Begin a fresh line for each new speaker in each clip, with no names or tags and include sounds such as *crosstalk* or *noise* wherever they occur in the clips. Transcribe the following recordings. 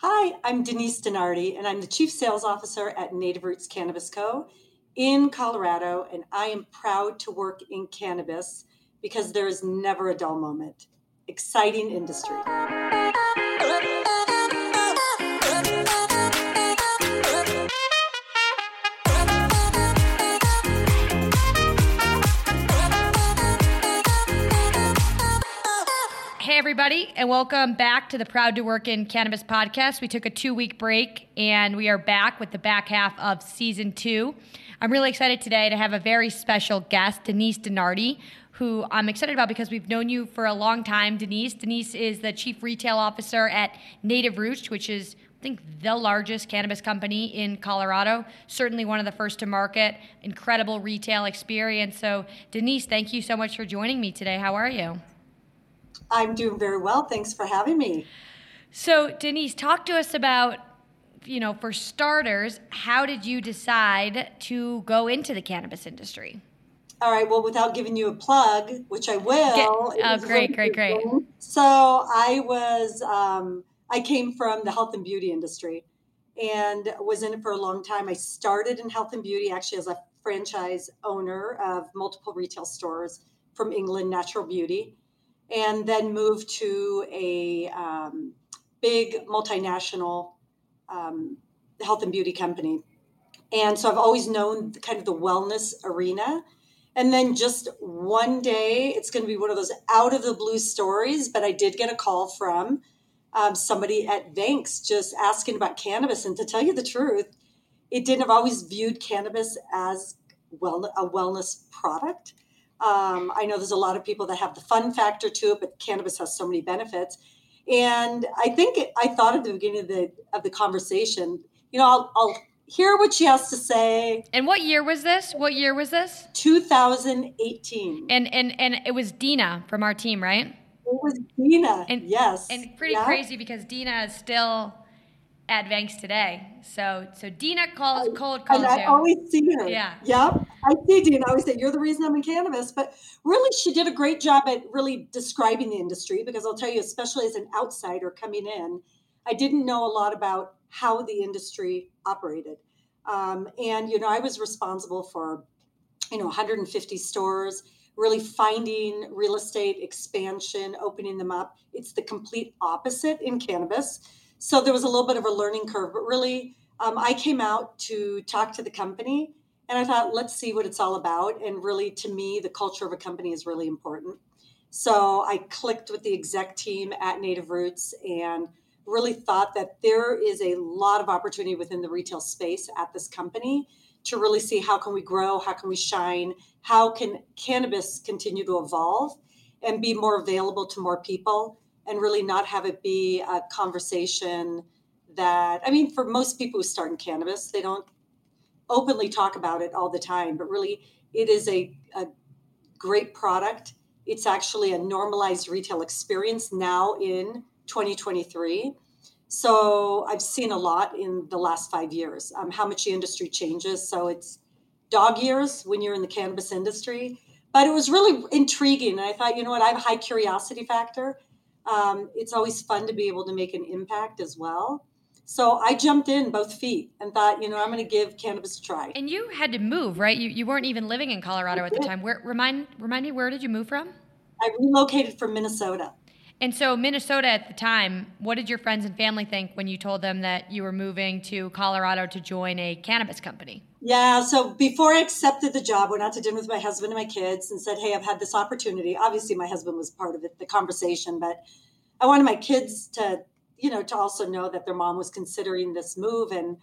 Hi, I'm Denise DeNardi, and I'm the Chief Sales Officer at Native Roots Cannabis Co. in Colorado, and I am proud to work in cannabis because there is never a dull moment. Exciting industry.
Everybody, and welcome back to the Proud to Work in Cannabis podcast. We took a two week break and we are back with the back half of season two. I'm really excited today to have a very special guest, Denise DeNardi, who I'm excited about because we've known you for a long time, Denise. Denise is the chief retail officer at Native Roots, which is I think the largest cannabis company in Colorado, certainly one of the first to market, incredible retail experience. So, Denise, thank you so much for joining me today. How are you?
I'm doing very well. Thanks for having me.
So, Denise, talk to us about, you know, for starters, how did you decide to go into the cannabis industry?
All right. Well, without giving you a plug, which I will.
Get, oh, great, great, great.
So I was, um, I came from the health and beauty industry and was in it for a long time. I started in health and beauty actually as a franchise owner of multiple retail stores from England, Natural Beauty and then moved to a um, big multinational um, health and beauty company. And so I've always known kind of the wellness arena. And then just one day, it's going to be one of those out of the blue stories, but I did get a call from um, somebody at Vangst just asking about cannabis. And to tell you the truth, it didn't have always viewed cannabis as well a wellness product. Um, I know there's a lot of people that have the fun factor to it, but cannabis has so many benefits. And I think it, I thought at the beginning of the of the conversation, you know, I'll, I'll hear what she has to say.
And what year was this? What year was this?
2018.
And and and it was Dina from our team, right? It
was Dina. And, yes.
And pretty yeah. crazy because Dina is still at today. So so Dina calls cold calls
and I always see her.
Yeah.
Yep. I see Dina. I always say you're the reason I'm in cannabis. But really, she did a great job at really describing the industry because I'll tell you, especially as an outsider coming in, I didn't know a lot about how the industry operated. Um, and you know, I was responsible for you know 150 stores really finding real estate expansion opening them up it's the complete opposite in cannabis so there was a little bit of a learning curve, but really, um, I came out to talk to the company and I thought, let's see what it's all about. And really, to me, the culture of a company is really important. So I clicked with the exec team at Native Roots and really thought that there is a lot of opportunity within the retail space at this company to really see how can we grow, how can we shine, how can cannabis continue to evolve and be more available to more people and really not have it be a conversation that I mean, for most people who start in cannabis, they don't openly talk about it all the time, but really it is a, a great product. It's actually a normalized retail experience now in 2023. So I've seen a lot in the last five years, um, how much the industry changes. So it's dog years when you're in the cannabis industry. But it was really intriguing. And I thought, you know what, I have a high curiosity factor um, it's always fun to be able to make an impact as well. So I jumped in both feet and thought, you know, I'm going to give cannabis a try.
And you had to move, right? You, you weren't even living in Colorado at the *laughs* time. Where remind remind me where did you move from?
I relocated from Minnesota.
And so Minnesota at the time, what did your friends and family think when you told them that you were moving to Colorado to join a cannabis company?
Yeah, so before I accepted the job, went out to dinner with my husband and my kids and said, "Hey, I've had this opportunity." Obviously, my husband was part of it, the conversation, but I wanted my kids to, you know, to also know that their mom was considering this move and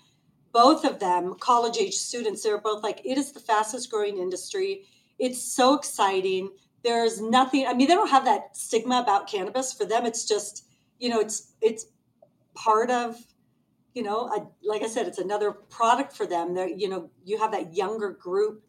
both of them, college age students, they were both like, "It is the fastest growing industry. It's so exciting." There's nothing i mean they don't have that stigma about cannabis. For them it's just you know it's it's part of you know a, like i said it's another product for them. They you know you have that younger group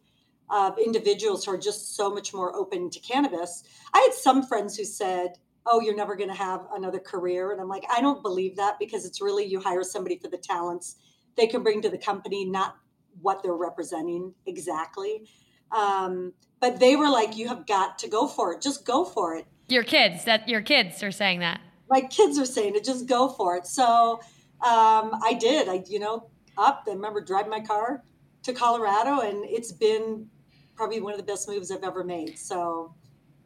of individuals who are just so much more open to cannabis. I had some friends who said oh you're never going to have another career. And i'm like i don't believe that because it's really you hire somebody for the talents they can bring to the company not what they're representing exactly. Um, but they were like, "You have got to go for it. Just go for it."
Your kids that your kids are saying that.
My kids are saying it. Just go for it. So Um, I did. I, you know, up. I remember driving my car to Colorado, and it's been probably one of the best moves I've ever made. So,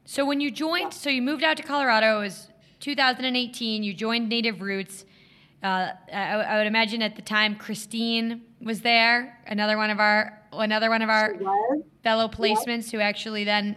so when you joined, yeah. so you moved out to Colorado. It was 2018. You joined Native Roots. Uh, I, I, would imagine at the time Christine was there, another one of our another one of our fellow placements yep. who actually then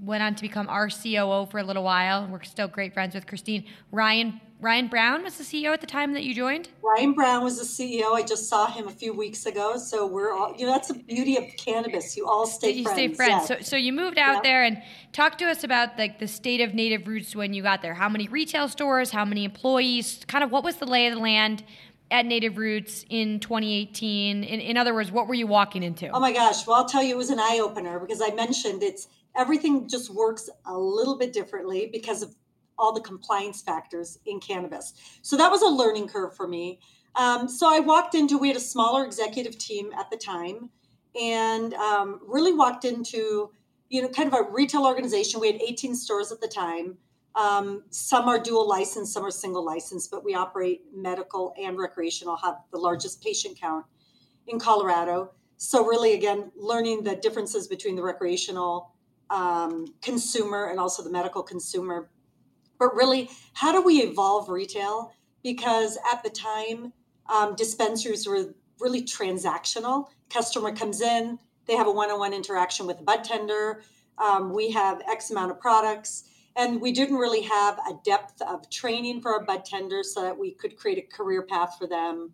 went on to become our COO for a little while. We're still great friends with Christine. Ryan Ryan Brown was the CEO at the time that you joined.
Ryan Brown was the CEO. I just saw him a few weeks ago. So we're all you know that's the beauty of cannabis. You all stay
you
friends.
stay friends. Yeah. So so you moved out yeah. there and talk to us about like the state of Native Roots when you got there. How many retail stores? How many employees? Kind of what was the lay of the land? At Native Roots in 2018? In, in other words, what were you walking into?
Oh my gosh. Well, I'll tell you, it was an eye opener because I mentioned it's everything just works a little bit differently because of all the compliance factors in cannabis. So that was a learning curve for me. Um, so I walked into, we had a smaller executive team at the time, and um, really walked into, you know, kind of a retail organization. We had 18 stores at the time. Um, some are dual license, some are single license, but we operate medical and recreational, have the largest patient count in Colorado. So, really, again, learning the differences between the recreational um, consumer and also the medical consumer. But really, how do we evolve retail? Because at the time, um, dispensaries were really transactional. Customer comes in, they have a one-on-one interaction with the bud tender. Um, we have X amount of products, and we didn't really have a depth of training for our bud tenders so that we could create a career path for them.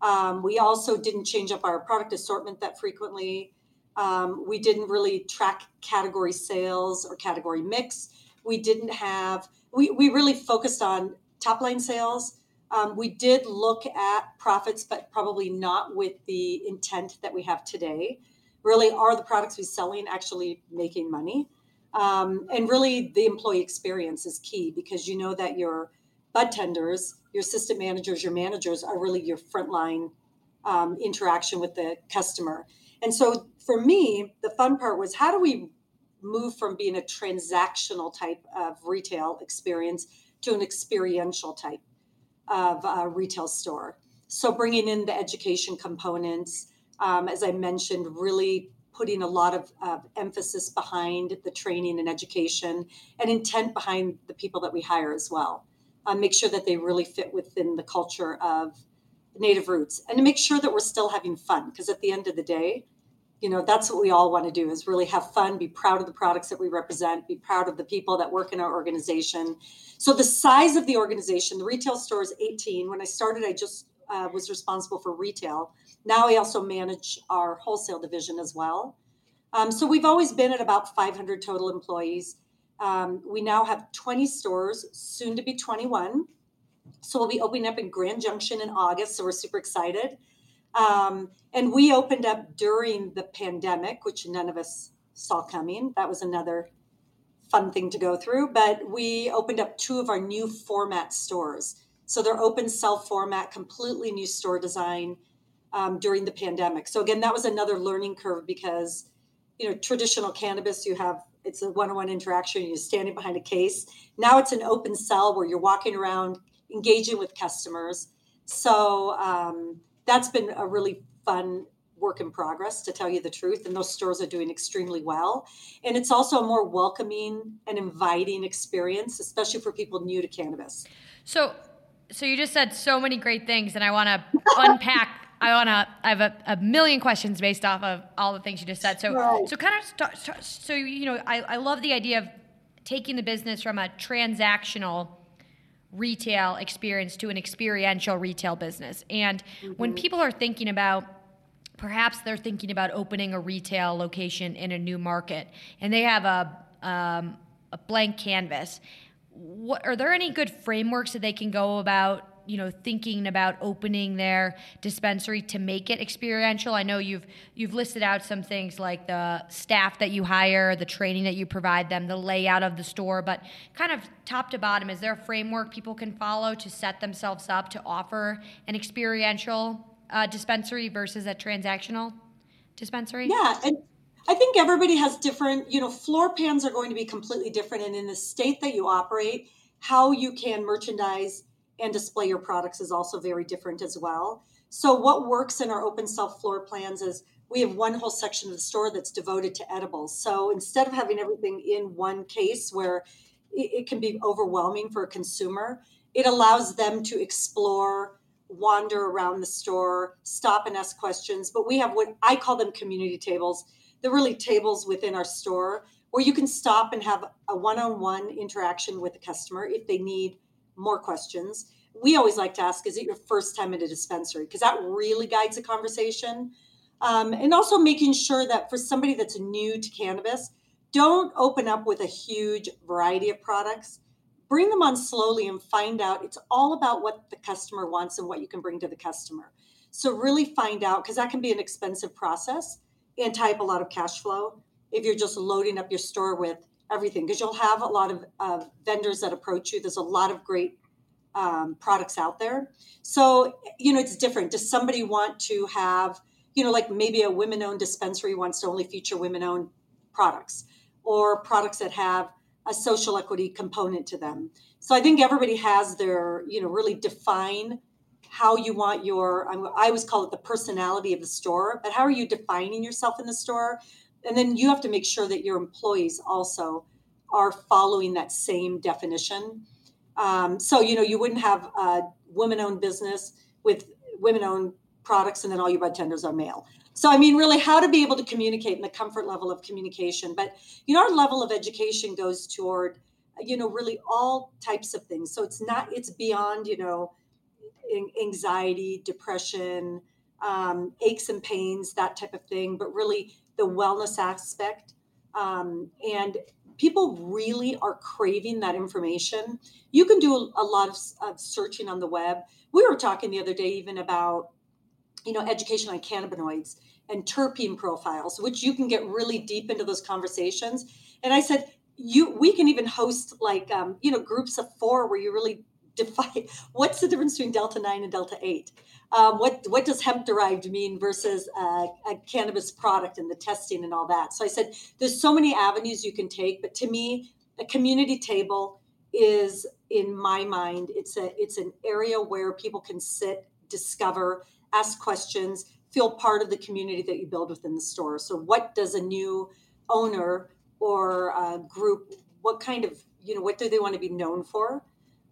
Um, we also didn't change up our product assortment that frequently. Um, we didn't really track category sales or category mix. We didn't have, we, we really focused on top line sales. Um, we did look at profits, but probably not with the intent that we have today. Really, are the products we're selling actually making money? Um, and really, the employee experience is key because you know that your bud tenders, your assistant managers, your managers are really your frontline um, interaction with the customer. And so for me, the fun part was how do we move from being a transactional type of retail experience to an experiential type of uh, retail store? So bringing in the education components, um, as I mentioned, really putting a lot of uh, emphasis behind the training and education and intent behind the people that we hire as well. Uh, make sure that they really fit within the culture of native roots and to make sure that we're still having fun because at the end of the day you know that's what we all want to do is really have fun be proud of the products that we represent be proud of the people that work in our organization so the size of the organization the retail store is 18 when i started i just uh, was responsible for retail now i also manage our wholesale division as well um, so we've always been at about 500 total employees um, we now have 20 stores soon to be 21 so we'll be opening up in grand junction in august so we're super excited um, and we opened up during the pandemic, which none of us saw coming. That was another fun thing to go through. But we opened up two of our new format stores. So they're open cell format, completely new store design um, during the pandemic. So again, that was another learning curve because you know traditional cannabis you have it's a one-on-one interaction you're standing behind a case. Now it's an open cell where you're walking around engaging with customers. So um, that's been a really fun work in progress to tell you the truth and those stores are doing extremely well. And it's also a more welcoming and inviting experience especially for people new to cannabis.
So so you just said so many great things and i want to *laughs* unpack i want to i have a, a, million questions based off of all the things you just said so right. so kind of start, start, so you know I, I love the idea of taking the business from a transactional retail experience to an experiential retail business. And mm-hmm. when people are thinking about perhaps they're thinking about opening a retail location in a new market and they have a, um, a blank canvas what are there any good frameworks that they can go about you know thinking about opening their dispensary to make it experiential? I know you've you've listed out some things like the staff that you hire the training that you provide them the layout of the store but kind of top to bottom is there a framework people can follow to set themselves up to offer an experiential uh, dispensary versus a transactional dispensary?
Yeah and I think everybody has different, you know, floor pans are going to be completely different. And in the state that you operate, how you can merchandise and display your products is also very different as well. So, what works in our open cell floor plans is we have one whole section of the store that's devoted to edibles. So, instead of having everything in one case where it can be overwhelming for a consumer, it allows them to explore, wander around the store, stop and ask questions. But we have what I call them community tables. They're really tables within our store where you can stop and have a one on one interaction with the customer if they need more questions. We always like to ask, is it your first time at a dispensary? Because that really guides the conversation. Um, and also making sure that for somebody that's new to cannabis, don't open up with a huge variety of products. Bring them on slowly and find out. It's all about what the customer wants and what you can bring to the customer. So, really find out because that can be an expensive process and tie up a lot of cash flow if you're just loading up your store with everything because you'll have a lot of uh, vendors that approach you. There's a lot of great um, products out there. So, you know, it's different. Does somebody want to have, you know, like maybe a women owned dispensary wants to only feature women owned products or products that have a social equity component to them. So I think everybody has their, you know, really define how you want your, I always call it the personality of the store, but how are you defining yourself in the store? And then you have to make sure that your employees also are following that same definition. Um, so, you know, you wouldn't have a women owned business with women owned products and then all your bartenders are male. So, I mean, really, how to be able to communicate and the comfort level of communication. But, you know, our level of education goes toward, you know, really all types of things. So it's not, it's beyond, you know, anxiety, depression, um, aches and pains, that type of thing, but really the wellness aspect. Um, and people really are craving that information. You can do a, lot of, of, searching on the web. We were talking the other day even about, you know, education on cannabinoids and terpene profiles, which you can get really deep into those conversations. And I said, you, we can even host like, um, you know, groups of four where you really define what's the difference between delta 9 and delta 8 um, what what does hemp derived mean versus a cannabis product and the testing and all that? So i said there's so many avenues you can take but to me a community table is in my mind it's a it's an area where people can sit discover ask questions feel part of the community that you build within the store. So what does a new owner or group what kind of you know what do they want to be known for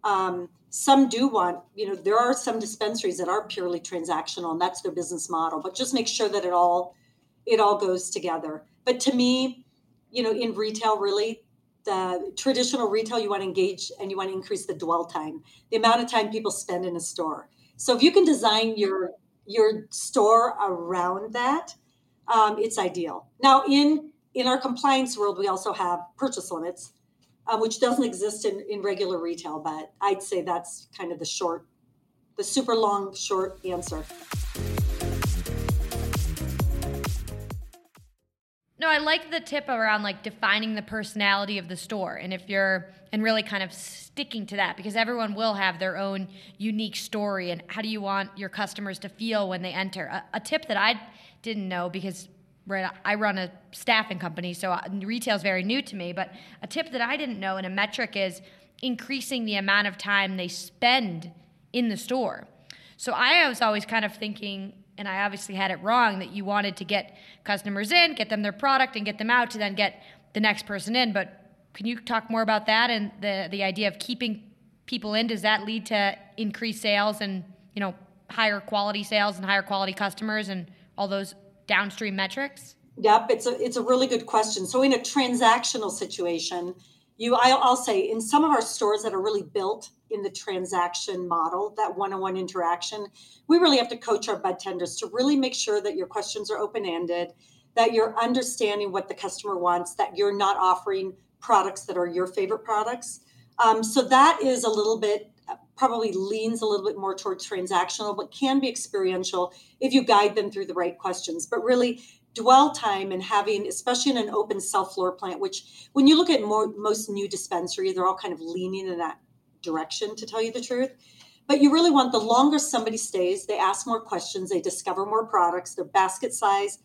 um, some do want, you know, there are some dispensaries that are purely transactional and that's their business model, but just make sure that it all it all goes together. But to me, you know, in retail, really, the traditional retail, you want to engage and you want to increase the dwell time, the amount of time people spend in a store. So if you can design your your store around that, um, it's ideal. Now, in in our compliance world, we also have purchase limits um, which doesn't exist in, in regular retail. But I'd say that's kind of the short, the super long, short answer.
No, I like the tip around like defining the personality of the store. And if you're, and really kind of sticking to that because everyone will have their own unique story. And how do you want your customers to feel when they enter? A, a tip that I didn't know because right i run a staffing company so uh, retail is very new to me but a tip that i didn't know and a metric is increasing the amount of time they spend in the store. So i was always kind of thinking and i obviously had it wrong that you wanted to get customers in get them their product and get them out to then get the next person in but can you talk more about that and the the idea of keeping people in? Does that lead to increased sales and you know higher quality sales and higher quality customers and all those downstream metrics?
Yep, it's a it's a really good question. So in a transactional situation, you I'll say in some of our stores that are really built in the transaction model, that one-on-one interaction, we really have to coach our bud tenders to really make sure that your questions are open-ended, that you're understanding what the customer wants, that you're not offering products that are your favorite products. Um, so that is a little bit probably leans a little bit more towards transactional, but can be experiential if you guide them through the right questions. But really, dwell time and having, especially in an open cell floor plant, which when you look at more, most new dispensaries, they're all kind of leaning in that direction, to tell you the truth. But you really want the longer somebody stays, they ask more questions, they discover more products, their basket size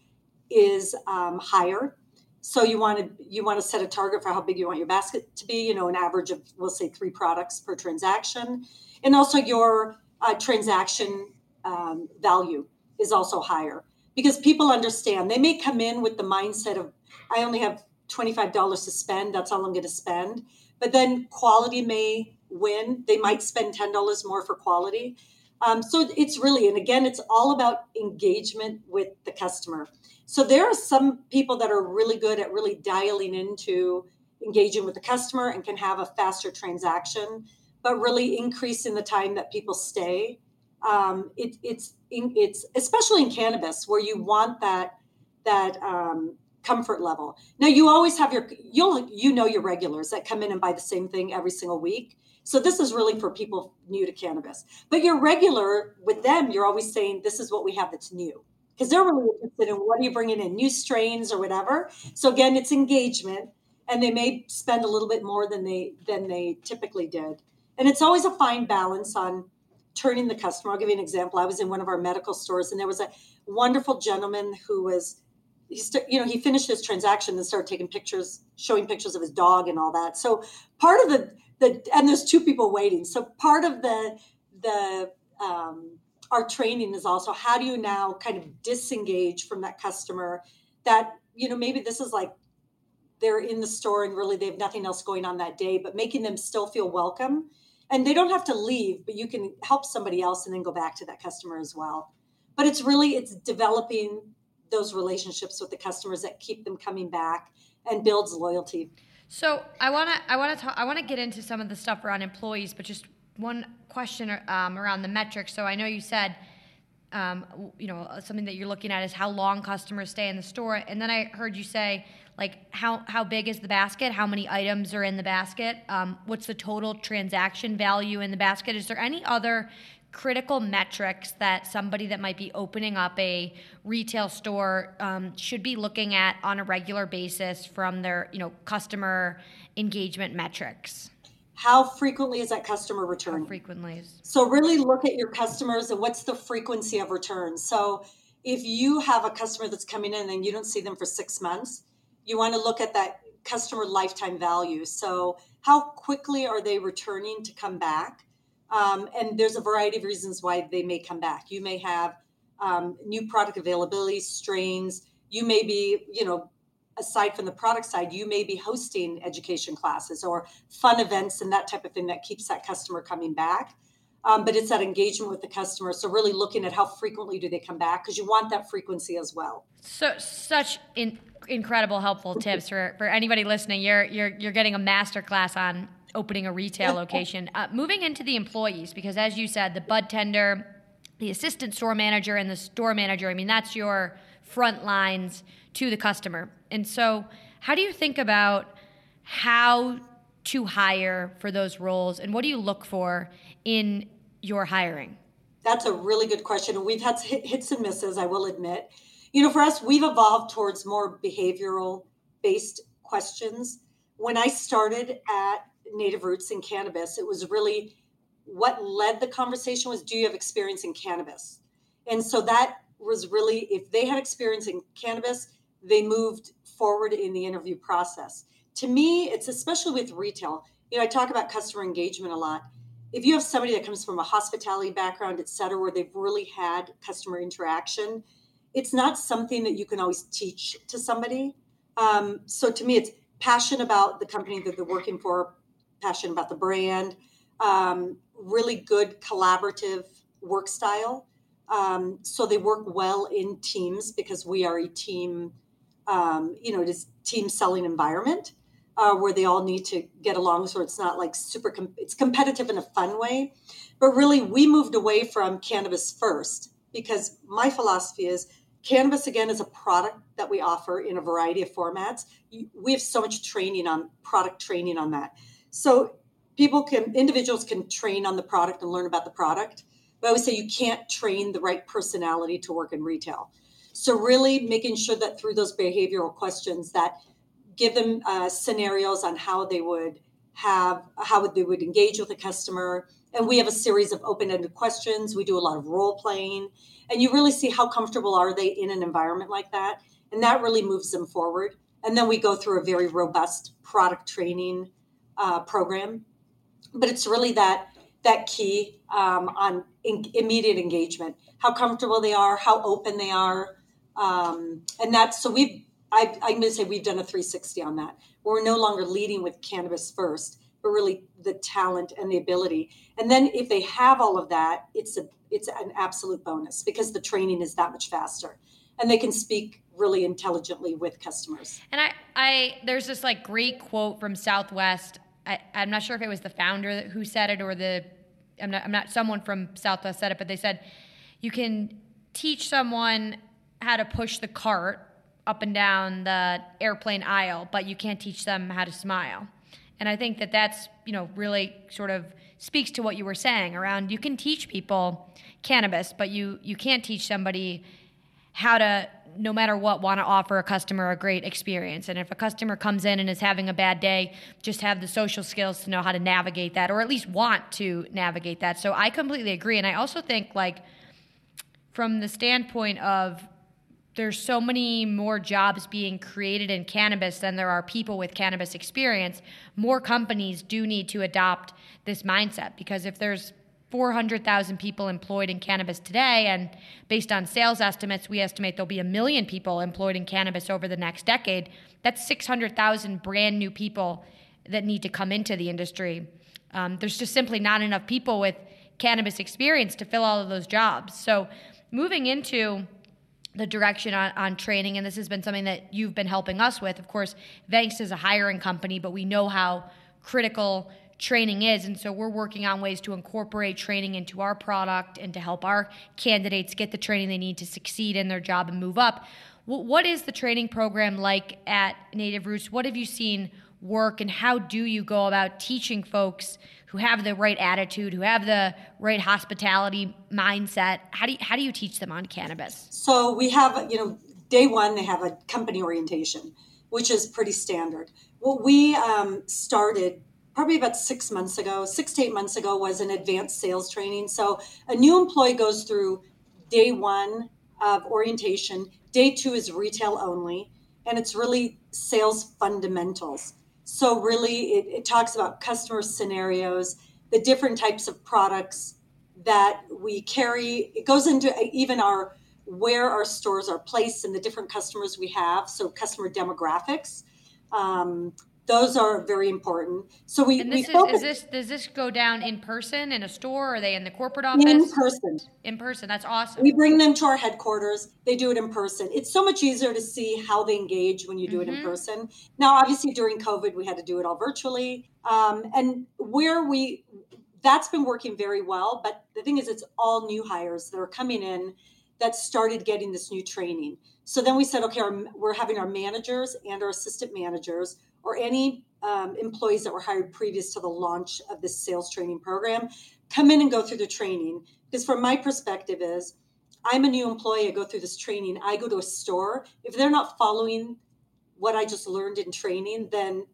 is um, higher. So you want to you want to set a target for how big you want your basket to be. You know, an average of we'll say three products per transaction, and also your uh, transaction um, value is also higher because people understand they may come in with the mindset of I only have twenty five dollars to spend. That's all I'm going to spend. But then quality may win. They might spend ten dollars more for quality. Um, so it's really, and again, it's all about engagement with the customer. So there are some people that are really good at really dialing into engaging with the customer and can have a faster transaction, but really increasing the time that people stay. Um, it, it's it's especially in cannabis where you want that that um, comfort level. Now you always have your you'll you know your regulars that come in and buy the same thing every single week. So this is really for people new to cannabis. But your regular with them, you're always saying this is what we have that's new because they're really interested in what are you bringing in new strains or whatever. So again, it's engagement, and they may spend a little bit more than they than they typically did. And it's always a fine balance on turning the customer. I'll give you an example. I was in one of our medical stores, and there was a wonderful gentleman who was he st- you know he finished his transaction and started taking pictures showing pictures of his dog and all that. So part of the the and there's two people waiting. So part of the the um, our training is also how do you now kind of disengage from that customer that you know maybe this is like they're in the store and really they have nothing else going on that day but making them still feel welcome. And they don't have to leave but you can help somebody else and then go back to that customer as well. But it's really it's developing those relationships with the customers that keep them coming back and builds loyalty
so I want to I want to talk I want to get into some of the stuff around employees, but just one question um, around the metrics. So I know you said, um, you know, something that you're looking at is how long customers stay in the store, and then I heard you say like how how big is the basket? How many items are in the basket? Um, what's the total transaction value in the basket? Is there any other critical metrics that somebody that might be opening up a retail store um, should be looking at on a regular basis from their you know customer engagement metrics?
How frequently is that customer returning?
how frequently
so really look at your customers and what's the frequency of return. So if you have a customer that's coming in and you don't see them for six months you want to look at that customer lifetime value. So how quickly are they returning to come back um, and there's a variety of reasons why they may come back. You may have um, new product availability, strains. You may be, you know, aside from the product side, you may be hosting education classes or fun events and that type of thing that keeps that customer coming back. Um, but it's that engagement with the customer. So really looking at how frequently do they come back because you want that frequency as well.
So such in, incredible helpful tips for, for anybody listening. You're you're you're getting a master class on opening a retail location. Uh, moving into the employees, because as you said, the bud tender, the assistant store manager, and the store manager, I mean, that's your front lines to the customer. And so, how do you think about how to hire for those roles, and what do you look for in your hiring?
That's a really good question. And we've had hits and misses, I will admit. You know, for us, we've evolved towards more behavioral based questions. When I started at native roots in cannabis. It was really what led the conversation was do you have experience in cannabis? And so that was really if they had experience in cannabis, they moved forward in the interview process. To me, it's especially with retail. You know, I talk about customer engagement a lot. If you have somebody that comes from a hospitality background, et cetera, where they've really had customer interaction, it's not something that you can always teach to somebody. Um, so to me, it's passion about the company that they're working for, passionate about the brand, um, really good collaborative work style. Um, so they work well in teams because we are a team, um, you know, it is team selling environment uh, where they all need to get along. So it's not like super, com- it's competitive in a fun way. But really, we moved away from cannabis first because my philosophy is cannabis again is a product that we offer in a variety of formats we have so much training on product training on that so people can, individuals can train on the product and learn about the product. But I always say you can't train the right personality to work in retail. So really making sure that through those behavioral questions that give them uh, scenarios on how they would have how they would engage with a customer and we have a series of open-ended questions we do a lot of role playing and you really see how comfortable are they in an environment like that and that really moves them forward and then we go through a very robust product training uh, program. But it's really that that key um, on in, immediate engagement, how comfortable they are, how open they are, um, and that's so we've. I, I'm going to say we've done a 360 on that. We're no longer leading with cannabis first, but really the talent and the ability. And then if they have all of that, it's a it's an absolute bonus because the training is that much faster, and they can speak really intelligently with customers.
And I, I there's this like great quote from Southwest. I, I'm not sure if it was the founder who said it or the I'm not, I'm not someone from Southwest said it, but they said you can teach someone how to push the cart up and down the airplane aisle, but you can't teach them how to smile. And I think that that's, you know, really sort of speaks to what you were saying around you can teach people cannabis, but you you can't teach somebody how to no matter what want to offer a customer a great experience. And if a customer comes in and is having a bad day just have the social skills to know how to navigate that or at least want to navigate that. So i completely agree. And i also think like from the standpoint of there's so many more jobs being created in cannabis than there are people with cannabis experience more companies do need to adopt this mindset. Because if there's 400,000 people employed in cannabis today. And based on sales estimates, we estimate there'll be a million people employed in cannabis over the next decade. That's 600,000 brand new people that need to come into the industry. Um, there's just simply not enough people with cannabis experience to fill all of those jobs. So, moving into the direction on, on training, and this has been something that you've been helping us with. Of course, Vangst is a hiring company, but we know how critical training is. And so we're working on ways to incorporate training into our product and to help our candidates get the training they need to succeed in their job and move up. What is the training program like at Native Roots? What have you seen work, and how do you go about teaching folks who have the right attitude, who have the right hospitality mindset? How do you, how do you teach them on cannabis?
So we have, you know, day one they have a company orientation, which is pretty standard. What we um, started probably about six months ago, six to eight months ago, was an advanced sales training. So a new employee goes through day one of orientation, day two is retail only, and it's really sales fundamentals. So, really, it, it talks about customer scenarios, the different types of products that we carry. It goes into even our where our stores are placed and the different customers we have. So, customer demographics. Um, those are very important. So we,
and
we
this
focus
is, this does this go down in person in a store? Or are they in the corporate office?
in person.
In person. That's awesome.
We bring them to our headquarters. They do it in person. It's so much easier to see how they engage when you do it in
Mhm.
person. Now, obviously, during COVID, we had to do it all virtually. Um, and where we, that's been working very well. But the thing is, it's all new hires that are coming in that started getting this new training. So then we said, okay, our, we're having our managers and our assistant managers or any um, employees that were hired previous to the launch of this sales training program come in and go through the training. Because from my perspective is, I'm a new employee, I go through this training, I go to a store. If they're not following what I just learned in training, then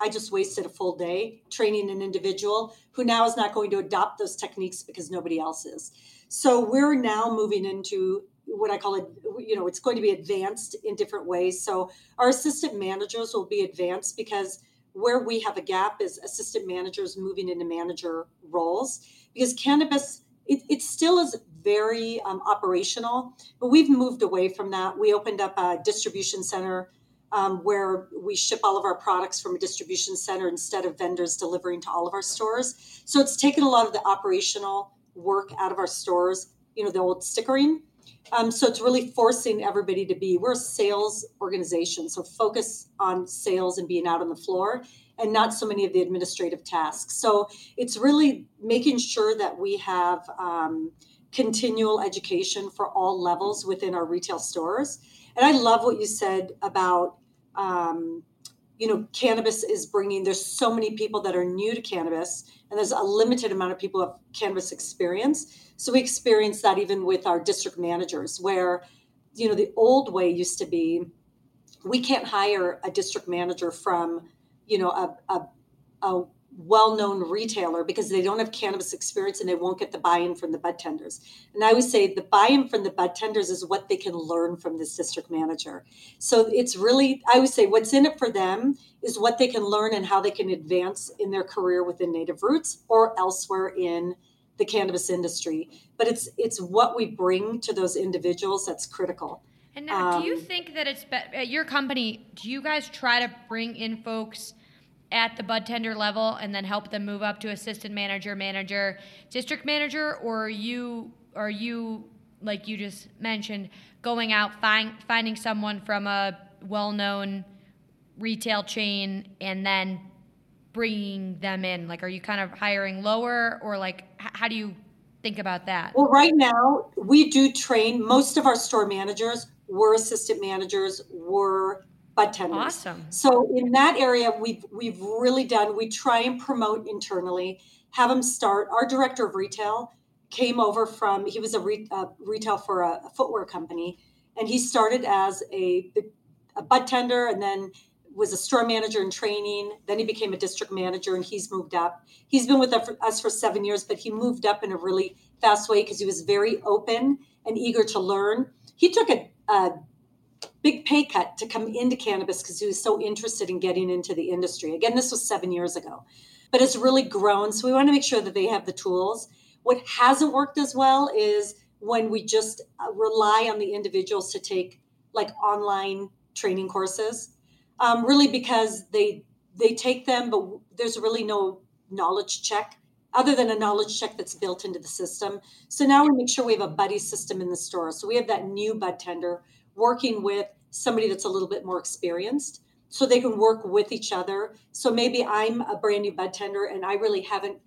I just wasted a full day training an individual who now is not going to adopt those techniques because nobody else is. So we're now moving into what I call it, you know, it's going to be advanced in different ways. So our assistant managers will be advanced because where we have a gap is assistant managers moving into manager roles. Because cannabis it, it still is very um, operational but we've moved away from that. We opened up a distribution center um, where we ship all of our products from a distribution center instead of vendors delivering to all of our stores. So it's taken a lot of the operational work out of our stores you know the old stickering um, so it's really forcing everybody to be we're a sales organization so focus on sales and being out on the floor and not so many of the administrative tasks. So it's really making sure that we have um, continual education for all levels within our retail stores. And i love what you said about um, you know cannabis is bringing there's so many people that are new to cannabis and there's a limited amount of people who have cannabis experience. So we experience that even with our district managers where you know the old way used to be we can't hire a district manager from you know a, a, a well-known retailer because they don't have cannabis experience and they won't get the buy-in from the bud tenders. And I always say the buy-in from the bud tenders is what they can learn from this district manager. So it's really I always say what's in it for them is what they can learn and how they can advance in their career within Native Roots or elsewhere in the cannabis industry. But it's it's what we bring to those individuals that's critical.
And now, um, do you um, think that it's be- at your company? Do you guys try to bring in folks? At the bud tender level and then help them move up to assistant manager, manager, district manager, or you are you like you just mentioned going out find, finding someone from a well-known retail chain and then bringing them in? Like, are you kind of hiring lower, or like how do you think about that?
Well, right now we do train most of our store managers were assistant managers, were bud tenders.
Awesome.
So in that area, we've we've really done. We try and promote internally. Have them start. Our director of retail came over from. He was a, re, a retail for a, a, footwear company, and he started as a a bud tender, and then was a store manager in training. Then he became a district manager, and he's moved up. He's been with us for seven years, but he moved up in a really fast way because he was very open and eager to learn. He took a, a big pay cut to come into cannabis because he was so interested in getting into the industry. Again, this was seven years ago, but it's really grown. So we want to make sure that they have the tools. What hasn't worked as well is when we just uh, rely on the individuals to take like online training courses, um, really because they they take them, but there's really no knowledge check other than a knowledge check that's built into the system. So now we make sure we have a buddy system in the store. So we have that new bud tender working with somebody that's a little bit more experienced so they can work with each other. So maybe I'm a brand new bud tender and I really haven't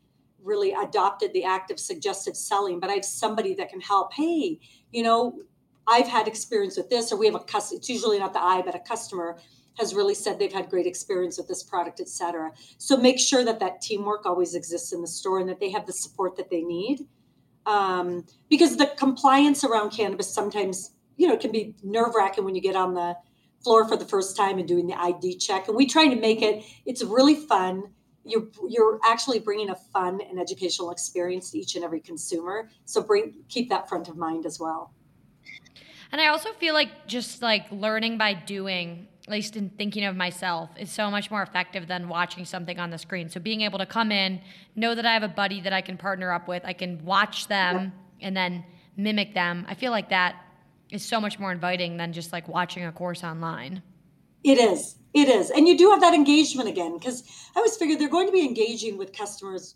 really adopted the act of suggestive selling, but I have somebody that can help. Hey, you know, I've had experience with this, or we have a customer, it's usually not the I, but a customer has really said they've had great experience with this product, et cetera. So make sure that that teamwork always exists in the store and that they have the support that they need. Um, because the compliance around cannabis sometimes you know, it can be nerve wracking when you get on the floor for the first time and doing the ID check. And we try to make it, it's really fun. You're, you're actually bringing a fun and educational experience to each and every consumer. So bring, keep that front of mind as well.
And I also feel like just like learning by doing, at least in thinking of myself, is so much more effective than watching something on the screen. So being able to come in, know that I have a buddy that I can partner up with, I can watch them and then mimic them. I feel like that is so much more inviting than just like watching a course online.
It is. It is. And you do have that engagement again because I always figured they're going to be engaging with customers,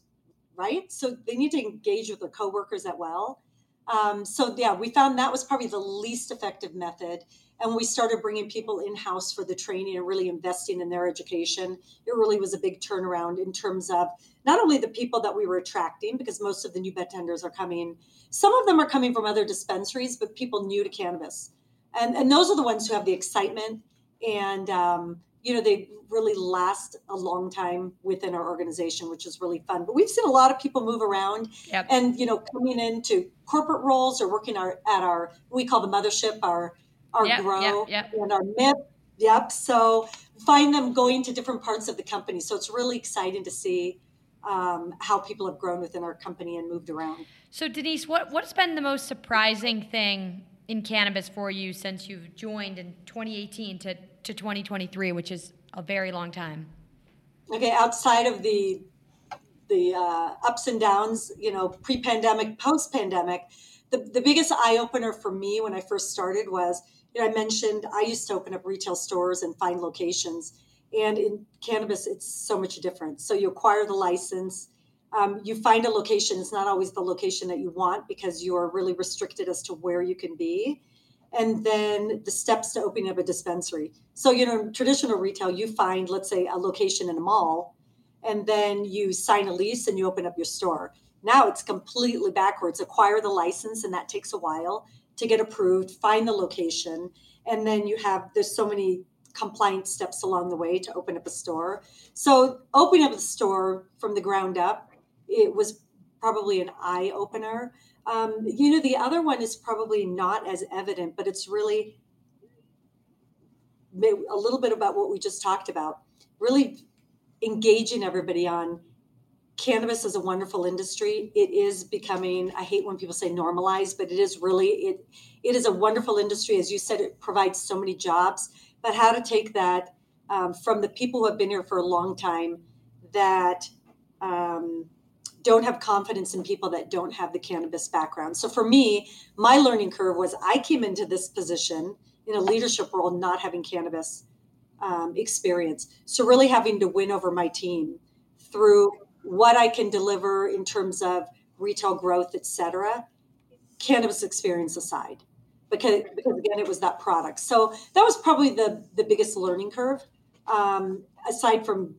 right? So they need to engage with their coworkers as well. Um, so yeah, we found that was probably the least effective method and we started bringing people in house for the training and really investing in their education. It really was a big turnaround in terms of not only the people that we were attracting because most of the new bud tenders are coming some of them are coming from other dispensaries but people new to cannabis. And and those are the ones who have the excitement and um, you know they really last a long time within our organization which is really fun. But we've seen a lot of people move around
yep.
and you know coming into corporate roles or working our at our we call the mothership our our
yep,
grow
yep,
and our MIP. Yep. So find them going to different parts of the company. So it's really exciting to see um, how people have grown within our company and moved around.
So Denise, what what's been the most surprising thing in cannabis for you since you've joined in 2018 to, to 2023, which is a very long time?
Okay, outside of the the uh, ups and downs, you know, pre-pandemic, post-pandemic, the, the biggest eye opener for me when I first started was you know, I mentioned I used to open up retail stores and find locations. And in cannabis, it's so much different. So you acquire the license, um, you find a location. It's not always the location that you want because you are really restricted as to where you can be. And then the steps to opening up a dispensary. So, you know, traditional retail, you find, let's say, a location in a mall, and then you sign a lease and you open up your store. Now it's completely backwards. Acquire the license, and that takes a while to get approved, find the location, and then you have there's so many compliance steps along the way to open up a store. So opening up a store from the ground up, it was probably an eye opener. Um, you know, the other one is probably not as evident, but it's really a little bit about what we just talked about. Really engaging everybody on cannabis is a wonderful industry. It is becoming, I hate when people say normalized, but it is really, it, it is a wonderful industry. As you said, it provides so many jobs. But how to take that um, from the people who have been here for a long time that um, don't have confidence in people that don't have the cannabis background. So for me, my learning curve was I came into this position in a leadership role not having cannabis um, experience. So really having to win over my team through what I can deliver in terms of retail growth, et cetera, cannabis experience aside. Because, because again, it was that product. So that was probably the, the biggest learning curve, um, aside from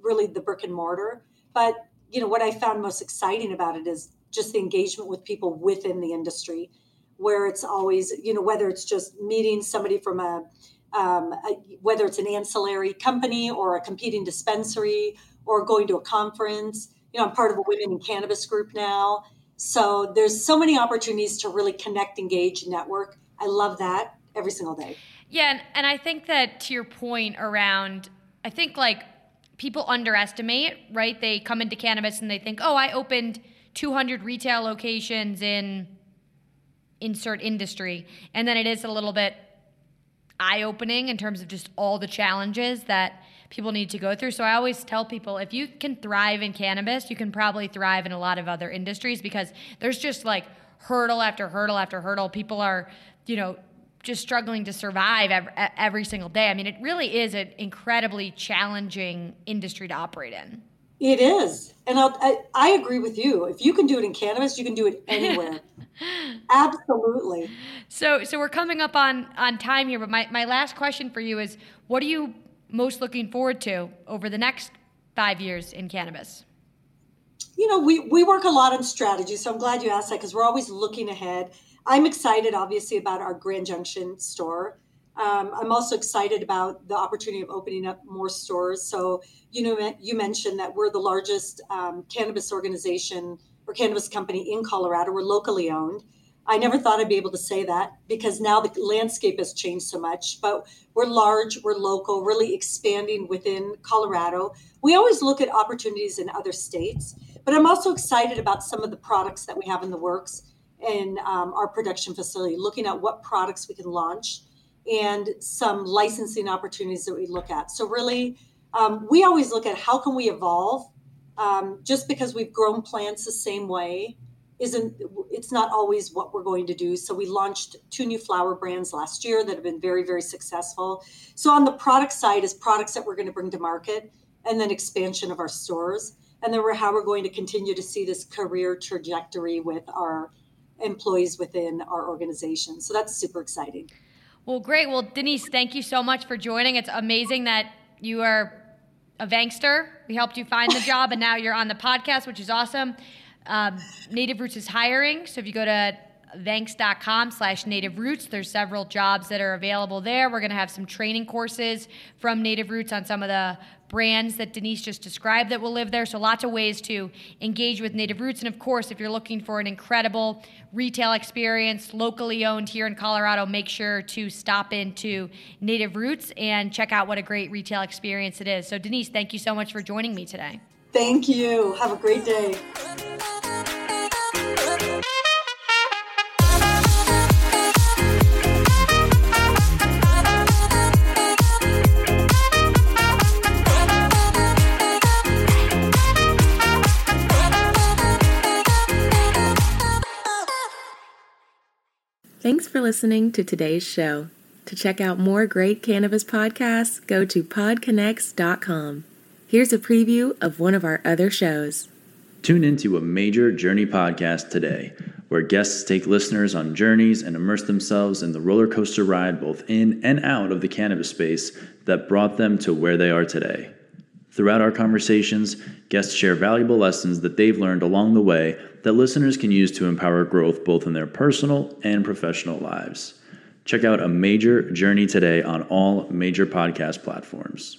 really the brick and mortar. But you know what I found most exciting about it is just the engagement with people within the industry, where it's always you know whether it's just meeting somebody from a, um, a whether it's an ancillary company or a competing dispensary or going to a conference. You know, I'm part of a women in cannabis group now. So there's so many opportunities to really connect, engage, and network. I love that every single day.
Yeah, and, and I think that to your point around, I think like people underestimate, right? They come into cannabis and they think, oh, I opened 200 retail locations in insert industry. And then it is a little bit eye opening in terms of just all the challenges that people need to go through. So I always tell people if you can thrive in cannabis, you can probably thrive in a lot of other industries because there's just like hurdle after hurdle after hurdle. People are, you know, just struggling to survive every, every single day. I mean, it really is an incredibly challenging industry to operate in.
It is. And I'll, I, I agree with you. If you can do it in cannabis, you can do it anywhere. *laughs* Absolutely.
So, so we're coming up on, on time here, but my, my last question for you is what do you most looking forward to over the next five years in cannabis?
You know, we, we work a lot on strategy. So I'm glad you asked that because we're always looking ahead. I'm excited, obviously, about our Grand Junction store. Um, I'm also excited about the opportunity of opening up more stores. So, you know, you mentioned that we're the largest um, cannabis organization or cannabis company in Colorado. We're locally owned. I never thought I'd be able to say that because now the landscape has changed so much. But we're large, we're local, really expanding within Colorado. We always look at opportunities in other states, but I'm also excited about some of the products that we have in the works in um, our production facility, looking at what products we can launch and some licensing opportunities that we look at. So really, um, we always look at how can we evolve. Um, just because we've grown plants the same way isn't it's not always what we're going to do so we launched two new flower brands last year that have been very very successful so on the product side is products that we're going to bring to market and then expansion of our stores and then we're how we're going to continue to see this career trajectory with our employees within our organization. So that's super exciting.
Well, great. Well, Denise, thank you so much for joining. It's amazing that you are a Vangster. We helped you find the job, and now you're on the podcast, which is awesome. Um, Native Roots is hiring, so if you go to vangst.com slash native roots there's several jobs that are available there. We're going to have some training courses from native roots on some of the brands that denise just described that will live there. So lots of ways to engage with native roots. And of course if you're looking for an incredible retail experience locally owned here in colorado make sure to stop into native roots and check out what a great retail experience it is. So denise thank you so much for joining me today.
Thank you. Have a great day
Thanks for listening to today's show. To check out more great cannabis podcasts, go to podconx.com. Here's a preview of one of our other shows.
Tune into a major journey podcast today, where guests take listeners on journeys and immerse themselves in the roller coaster ride both in and out of the cannabis space that brought them to where they are today. Throughout our conversations, guests share valuable lessons that they've learned along the way that listeners can use to empower growth both in their personal and professional lives. Check out a major journey today on all major podcast platforms.